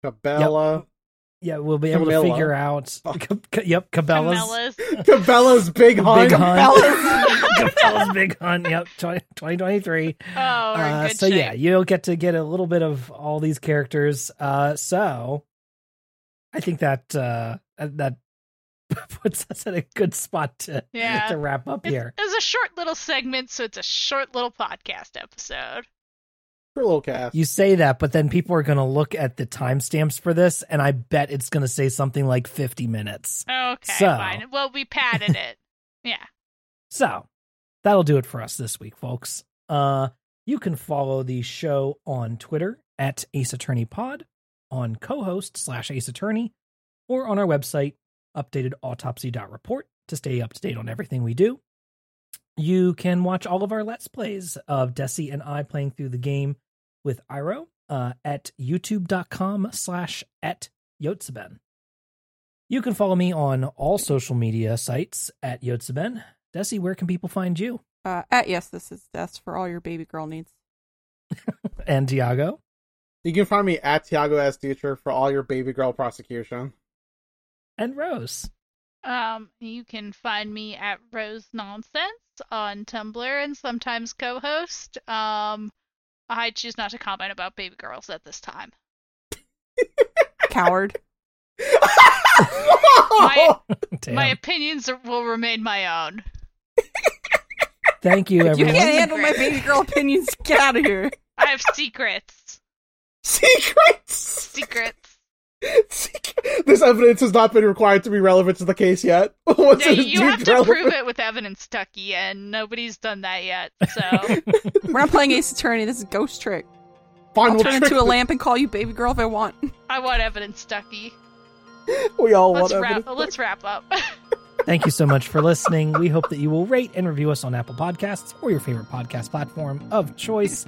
C: Cabela.
A: Yeah, we'll be able
C: Kamila.
A: to figure out.
C: Oh.
A: Ca- yep, Cabela's.
D: Cabela's.
C: Cabela's big hunt.
A: Big hunt.
C: Cabela's-
A: Cabela's big hunt. Yep, 20, 2023.
D: Oh, we're
A: Uh,
D: good
A: so
D: shape.
A: yeah, you'll get to get a little bit of all these characters. Uh, so I think that uh, that puts us in a good spot to
D: Yeah.
A: to wrap up
D: It's,
A: here.
D: it's a short little segment, so it's a short little podcast episode.
C: For a little cast.
A: You say that, but then people are going to look at the timestamps for this, and I bet it's going to say something like 50 minutes.
D: Okay,
A: So-
D: fine. Well, we padded it. Yeah.
A: So that'll do it for us this week, folks. Uh, you can follow the show on Twitter at Ace Attorney Pod, on co-host slash Ace Attorney, or on our website, updatedautopsy.report, to stay up to date on everything we do. You can watch all of our Let's Plays of Dessy and I playing through the game with Iro uh, at youtube.com slash at Yotsuben. You can follow me on all social media sites at Yotsuben. Dessy, where can people find you?
B: Uh, at yes, this is that's for all your baby girl needs.
A: And Tiago?
C: You can find me at Tiago S. Teacher for all your baby girl prosecution.
A: And Rose.
D: Um, you can find me at Rose Nonsense on Tumblr and sometimes co-host. Um, I choose not to comment about baby girls at this time.
B: Coward.
D: My- My opinions will remain my own.
A: Thank you,
B: You can't handle my baby girl opinions. Get out of here.
D: I have secrets.
C: Secrets!
D: Secrets.
C: Secret- This evidence has not been required to be relevant to the case yet. Once
D: Yeah, you
C: deemed
D: have to
C: relevant-
D: prove it with evidence, Ducky, and nobody's done that yet. So
B: We're not playing Ace Attorney. This is Ghost Trick.
C: Fine,
B: I'll
C: we'll
B: turn
C: trick
B: into a lamp and call you baby girl if I want.
D: I want evidence, Ducky.
C: We all
D: Let's
C: want
D: wrap.
C: evidence.
D: Let's wrap up.
A: Thank you so much for listening. We hope that you will rate and review us on Apple Podcasts or your favorite podcast platform of choice.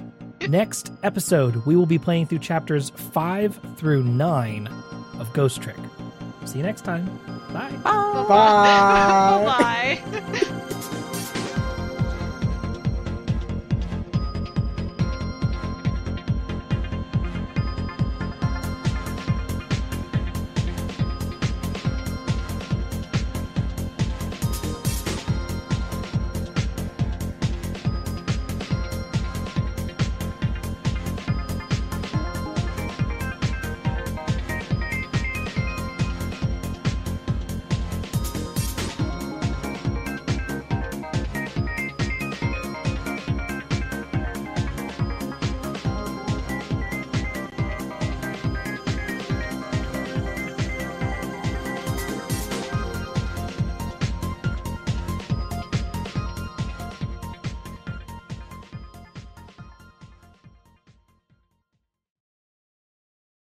A: Next episode, we will be playing through chapters 5 through 9 of Ghost Trick. See you next time. Bye.
B: Bye.
C: Bye.
D: Bye.